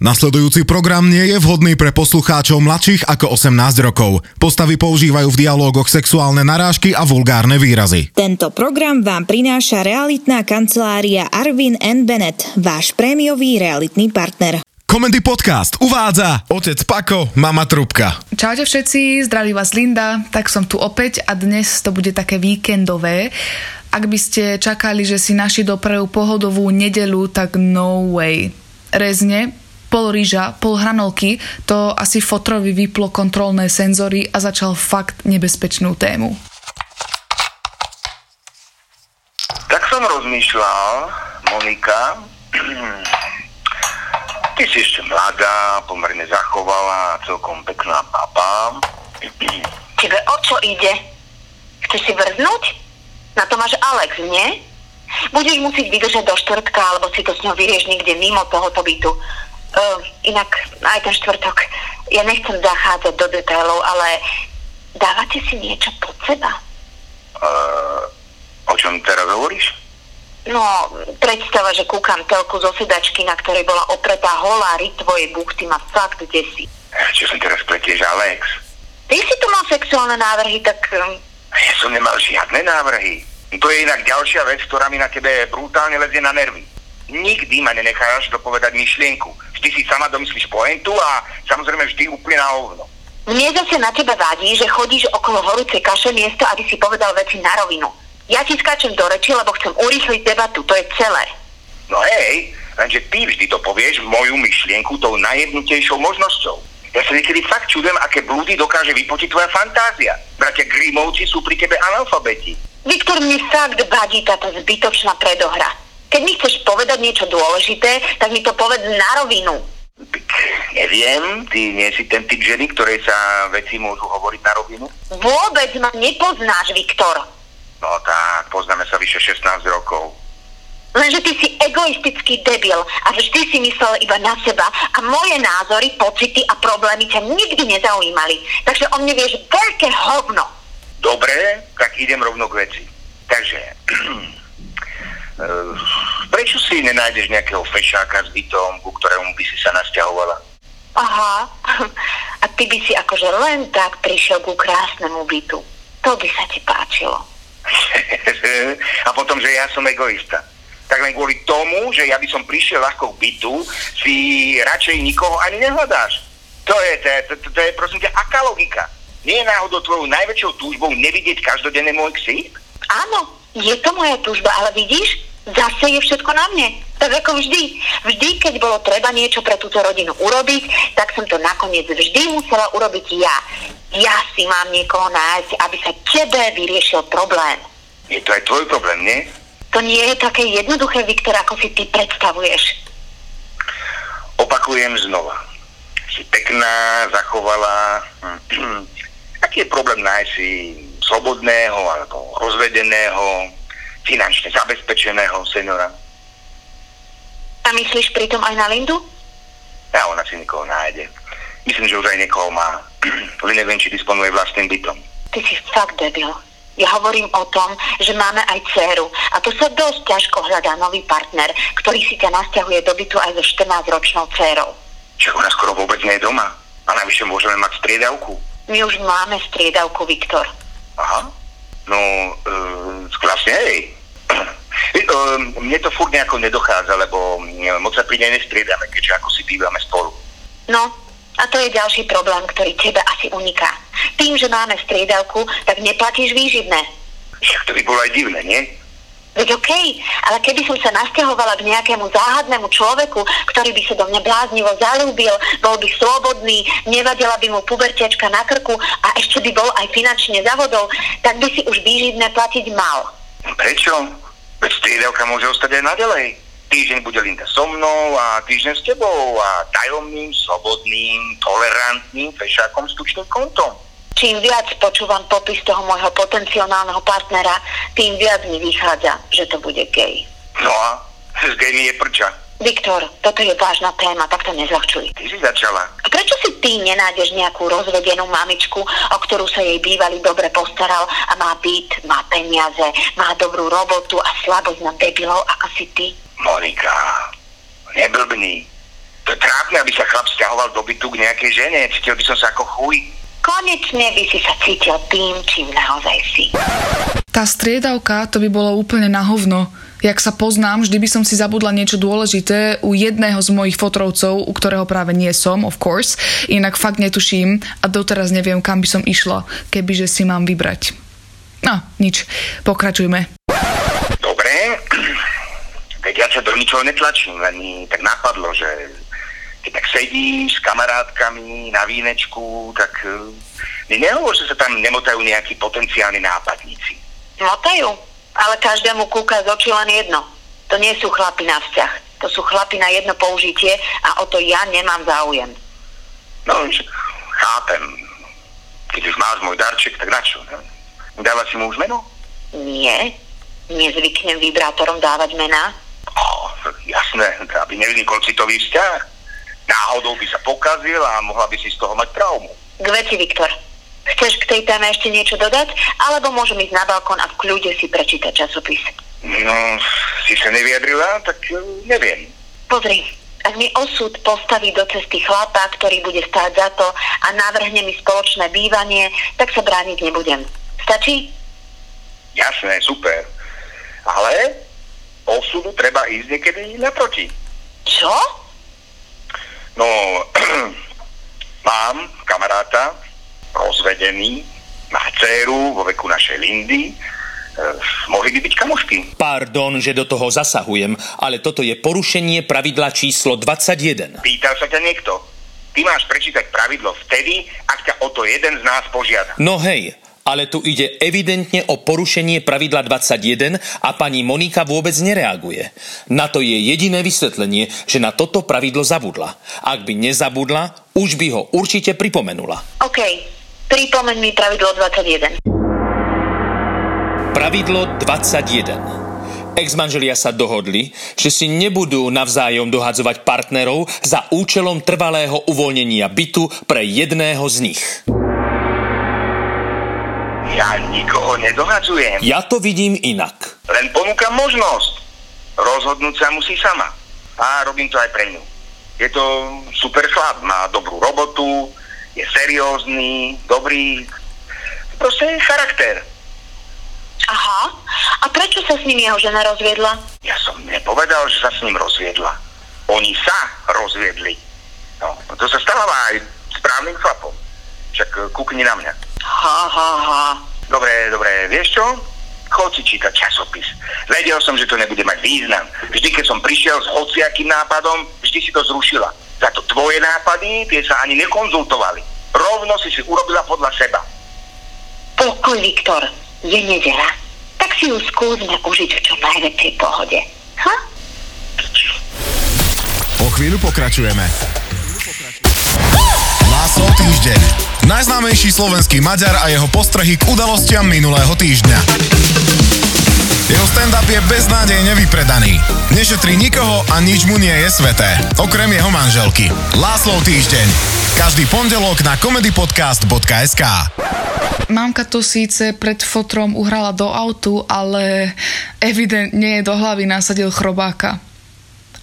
Nasledujúci program nie je vhodný pre poslucháčov mladších ako 18 rokov. Postavy používajú v dialógoch sexuálne narážky a vulgárne výrazy. Tento program vám prináša realitná kancelária Arvin N. Bennett, váš prémiový realitný partner. Komendy podcast uvádza otec Pako, mama Trubka. Čaute všetci, zdraví vás Linda, tak som tu opäť a dnes to bude také víkendové. Ak by ste čakali, že si naši doprajú pohodovú nedelu, tak no way. Rezne, pol rýža, pol hranolky, to asi fotrovi vyplo kontrolné senzory a začal fakt nebezpečnú tému. Tak som rozmýšľal, Monika, ty si ešte mladá, pomerne zachovala, celkom pekná baba. Tebe o čo ide? Chceš si vrznúť? Na to máš Alex, nie? Budeš musieť vydržať do štvrtka, alebo si to s ňou vyrieš niekde mimo tohoto bytu. Uh, inak aj ten štvrtok, ja nechcem zachádzať do detailov, ale dávate si niečo pod seba? Uh, o čom teraz hovoríš? No, predstava, že kúkam telku zo sedačky, na ktorej bola opretá holá ryť tvojej buchty ma fakt desí. Čo som teraz pletieš, Alex? Ty si tu mal sexuálne návrhy, tak... Um, ja som nemal žiadne návrhy. To je inak ďalšia vec, ktorá mi na tebe brutálne lezie na nervy. Nikdy ma nenecháš dopovedať myšlienku vždy si sama domyslíš poentu a samozrejme vždy úplne na hovno. Mne zase na teba vadí, že chodíš okolo horúcej kaše miesto, aby si povedal veci na rovinu. Ja ti skáčem do reči, lebo chcem urýchliť debatu, to je celé. No hej, lenže ty vždy to povieš moju myšlienku tou najjednutejšou možnosťou. Ja sa niekedy fakt čudujem, aké blúdy dokáže vypočiť tvoja fantázia. Bratia Grimovci sú pri tebe analfabeti. Viktor, mne fakt vadí táto zbytočná predohra. Keď mi chceš povedať niečo dôležité, tak mi to povedz na rovinu. Neviem, ty nie si ten typ ženy, ktorej sa veci môžu hovoriť na rovinu? Vôbec ma nepoznáš, Viktor. No tak, poznáme sa vyše 16 rokov. Lenže ty si egoistický debil a vždy si myslel iba na seba a moje názory, pocity a problémy ťa nikdy nezaujímali. Takže o mne vieš veľké hovno. Dobre, tak idem rovno k veci. Takže, Eh, prečo si nenájdeš nejakého fešáka s bytom, ku ktorému by si sa nasťahovala? Aha, a ty by si akože len tak prišiel ku krásnemu bytu. To by sa ti páčilo. a potom, že ja som egoista. Tak len kvôli tomu, že ja by som prišiel ľahko k bytu, si radšej nikoho ani nehľadáš. To je, to, to, to, to je prosím ťa, aká logika? Nie je náhodou tvojou najväčšou túžbou nevidieť každodenne môj ksík? Áno, je to moja túžba, ale vidíš, zase je všetko na mne. Tak ako vždy. Vždy, keď bolo treba niečo pre túto rodinu urobiť, tak som to nakoniec vždy musela urobiť ja. Ja si mám niekoho nájsť, aby sa tebe vyriešil problém. Je to aj tvoj problém, nie? To nie je také jednoduché, Viktor, ako si ty predstavuješ. Opakujem znova. Si pekná, zachovala. Aký je problém nájsť si slobodného alebo rozvedeného, finančne zabezpečeného seniora. A myslíš pritom aj na Lindu? Ja, ona si nikoho nájde. Myslím, že už aj niekoho má. Len neviem, či disponuje vlastným bytom. Ty si fakt debil. Ja hovorím o tom, že máme aj dceru a to sa dosť ťažko hľadá nový partner, ktorý si ťa nasťahuje do bytu aj so 14-ročnou dcerou. Však ona skoro vôbec nie je doma. A navyše môžeme mať striedavku. My už máme striedavku, Viktor. Aha. No, uh, vlastne hej. Ehm, mne to furt nejako nedochádza, lebo moc sa pri nej nestriedame, keďže ako si bývame spolu. No, a to je ďalší problém, ktorý tebe asi uniká. Tým, že máme striedavku, tak neplatíš výživné. To by bolo aj divné, nie? Veď OK, ale keby som sa nasťahovala k nejakému záhadnému človeku, ktorý by sa do mňa bláznivo zalúbil, bol by slobodný, nevadila by mu pubertiačka na krku a ešte by bol aj finančne zavodol, tak by si už výživné platiť mal. Prečo? Veď striedavka môže ostať aj naďalej. Týždeň bude Linda so mnou a týždeň s tebou a tajomným, slobodným, tolerantným fešákom s tučným kontom. Čím viac počúvam popis toho môjho potenciálneho partnera, tým viac mi vychádza, že to bude gay. No a s gaymi je prča. Viktor, toto je vážna téma, tak to nezľahčuj. Ty si začala. A prečo si ty nenájdeš nejakú rozvedenú mamičku, o ktorú sa jej bývalý dobre postaral a má byt, má peniaze, má dobrú robotu a slabosť na debilov, ako si ty? Monika, neblbni. To je trápne, aby sa chlap stiahoval do bytu k nejakej žene. Cítil by som sa ako chuj. Konečne by si sa cítil tým, čím naozaj si. Tá striedavka, to by bolo úplne na hovno. Jak sa poznám, vždy by som si zabudla niečo dôležité u jedného z mojich fotrovcov, u ktorého práve nie som, of course. Inak fakt netuším a doteraz neviem, kam by som išla, kebyže si mám vybrať. No, nič. Pokračujme. Dobre, veď ja sa do ničoho netlačím, len mi tak napadlo, že keď tak sedíš s kamarátkami na vínečku, tak eh, mi nehovor, že sa tam nemotajú nejakí potenciálni nápadníci. Motajú, ale každému kúka z očí len jedno. To nie sú chlapi na vzťah. To sú chlapi na jedno použitie a o to ja nemám záujem. No, chápem. Keď už máš môj darček, tak na čo? Ne? Dáva si mu už meno? Nie, nezvyknem vibrátorom dávať mená. Ó, jasné, aby nevznikol citový vzťah. Náhodou by sa pokazil a mohla by si z toho mať traumu. K veci, Viktor. Chceš k tej téme ešte niečo dodať? Alebo môžem ísť na balkón a v kľude si prečítať časopis? No, si sa nevyjadrila, tak eh, neviem. Pozri, ak mi osud postaví do cesty chlapa, ktorý bude stáť za to a navrhne mi spoločné bývanie, tak sa brániť nebudem. Stačí? Jasné, super. Ale osudu treba ísť niekedy naproti. Čo? No, mám kamaráta, rozvedený, má dceru vo veku našej Lindy. E, mohli by byť kamošky. Pardon, že do toho zasahujem, ale toto je porušenie pravidla číslo 21. Pýtal sa ťa niekto? Ty máš prečítať pravidlo vtedy, ak ťa o to jeden z nás požiada. No hej, ale tu ide evidentne o porušenie pravidla 21 a pani Monika vôbec nereaguje. Na to je jediné vysvetlenie, že na toto pravidlo zabudla. Ak by nezabudla, už by ho určite pripomenula. OK, pripomeň mi pravidlo 21. Pravidlo 21. Ex-manželia sa dohodli, že si nebudú navzájom dohadzovať partnerov za účelom trvalého uvoľnenia bytu pre jedného z nich. Ja nikoho nedohadzujem. Ja to vidím inak. Len ponúkam možnosť. Rozhodnúť sa musí sama. A robím to aj pre ňu. Je to super chlap, má dobrú robotu, je seriózny, dobrý, proste je charakter. Aha, a prečo sa s ním jeho žena rozviedla? Ja som nepovedal, že sa s ním rozviedla. Oni sa rozviedli. No, to sa stáva aj správnym chlapom. Však e, kúkni na mňa. Ha, ha, ha. Dobre, dobre, vieš čo? Chod si čítať časopis. Vedel som, že to nebude mať význam. Vždy, keď som prišiel s hociakým nápadom, vždy si to zrušila. Za to tvoje nápady, tie sa ani nekonzultovali. Rovno si si urobila podľa seba. Pokoj, Viktor. Je nedela. Tak si ju skúsme užiť v čo najväčšej pohode. Ha? O chvíľu pokračujeme. Láso týždeň. Najznámejší slovenský Maďar a jeho postrehy k udalostiam minulého týždňa. Jeho stand-up je beznádejne vypredaný. Nešetrí nikoho a nič mu nie je sveté. Okrem jeho manželky. Láslov týždeň. Každý pondelok na comedypodcast.sk Mamka to síce pred fotrom uhrala do autu, ale evidentne do hlavy nasadil chrobáka.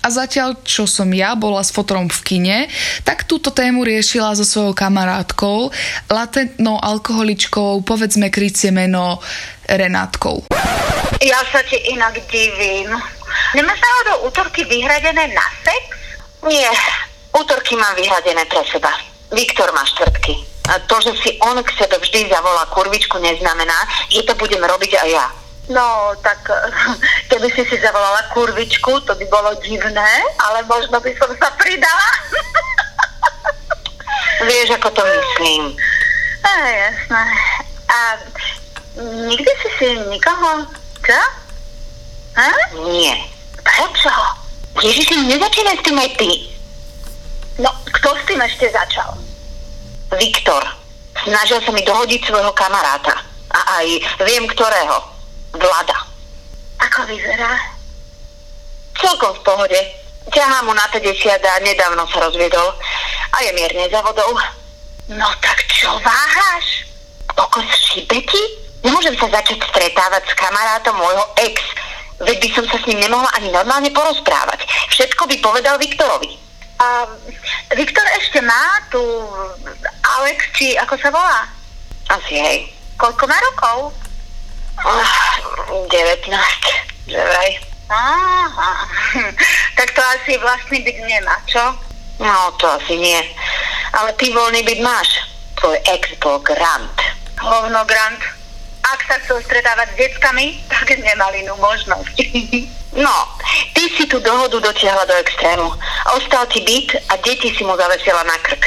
A zatiaľ, čo som ja bola s fotrom v kine, tak túto tému riešila so svojou kamarátkou, latentnou alkoholičkou, povedzme krycie meno Renátkou. Ja sa ti inak divím. Nemáš náhodou útorky vyhradené na sex? Nie, útorky mám vyhradené pre seba. Viktor má štvrtky. A to, že si on k sebe vždy zavolá kurvičku, neznamená, že to budem robiť aj ja. No, tak keby si si zavolala kurvičku, to by bolo divné, ale možno by som sa pridala. Vieš, ako to myslím. Á, jasné. A nikdy si si nikoho... Čo? Ha? Nie. Prečo? Ježiši, nezačínaj s tým aj ty. No, kto s tým ešte začal? Viktor. Snažil sa mi dohodiť svojho kamaráta. A aj viem ktorého. Vlada. Ako vyzerá? Celkom v pohode. Ťahá mu na 50 a nedávno sa rozviedol. A je mierne za vodou. No tak čo váhaš? Kokos šibeti? Nemôžem sa začať stretávať s kamarátom môjho ex. Veď by som sa s ním nemohla ani normálne porozprávať. Všetko by povedal Viktorovi. A Viktor ešte má tu Alex, či ako sa volá? Asi hej. Koľko má rokov? Oh, 19, že vraj. Aha, tak to asi vlastný byt nemá, čo? No, to asi nie. Ale ty voľný byt máš. Tvoj ex bol Grant. Hovno Grant. Ak sa chcel stretávať s deckami, tak nemal inú možnosť. No, ty si tú dohodu dotiahla do extrému. Ostal ti byt a deti si mu zavesila na krk.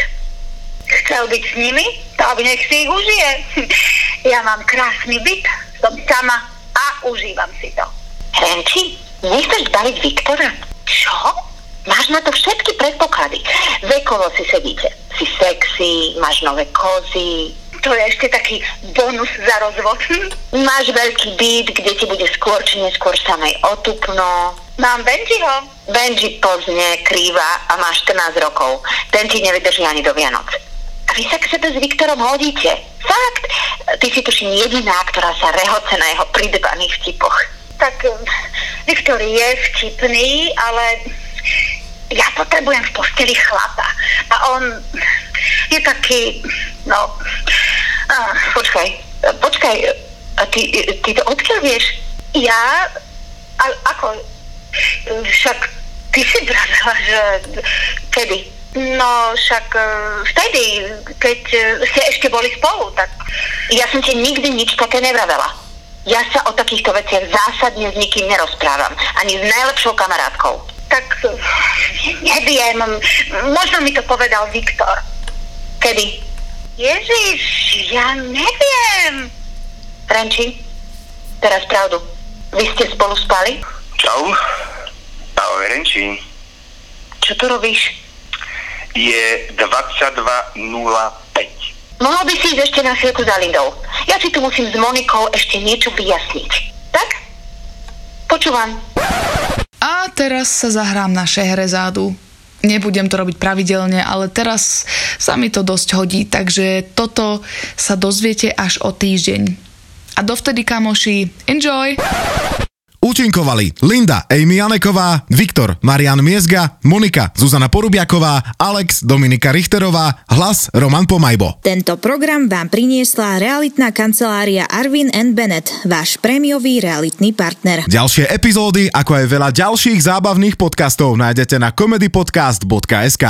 Chcel byť s nimi? Tak nech si ich užije. Ja mám krásny byt, som sama užívam si to. Renči, nechceš baliť Viktora? Čo? Máš na to všetky predpoklady. Vekovo si sedíte. Si sexy, máš nové kozy, to je ešte taký bonus za rozvod. Máš veľký byt, kde ti bude skôr či neskôr samej otupno. Mám Benjiho. Benji pozne, krýva a má 14 rokov. Ten ti nevydrží ani do Vianoc. A vy sa k sebe s Viktorom hodíte. Fakt. Ty si tuším jediná, ktorá sa rehoce na jeho pridbaných vtipoch. Tak Viktor je vtipný, ale ja potrebujem v posteli chlapa. A on je taký, no, a, počkaj, počkaj, ty, ty to odkiaľ vieš? Ja? A, ako? Však ty si vravela, že kedy? No však e, vtedy, keď e, ste ešte boli spolu, tak ja som ti nikdy nič také nevravela. Ja sa o takýchto veciach zásadne s nikým nerozprávam, ani s najlepšou kamarátkou. Tak neviem, možno mi to povedal Viktor. Kedy? Ježiš, ja neviem. Renči, teraz pravdu. Vy ste spolu spali? Čau. Ahoj, Renči. Čo tu robíš? Je 22.05. Mohol by si ísť ešte na chvíľku za Lindou. Ja si tu musím s Monikou ešte niečo vyjasniť. Tak? Počúvam. A teraz sa zahrám na Šehrezádu. Nebudem to robiť pravidelne, ale teraz sa mi to dosť hodí, takže toto sa dozviete až o týždeň. A dovtedy, kamoši, enjoy! Účinkovali Linda Amy Janeková, Viktor Marian Miezga, Monika Zuzana Porubiaková, Alex Dominika Richterová, hlas Roman Pomajbo. Tento program vám priniesla realitná kancelária Arvin and Bennett, váš prémiový realitný partner. Ďalšie epizódy, ako aj veľa ďalších zábavných podcastov nájdete na comedypodcast.sk.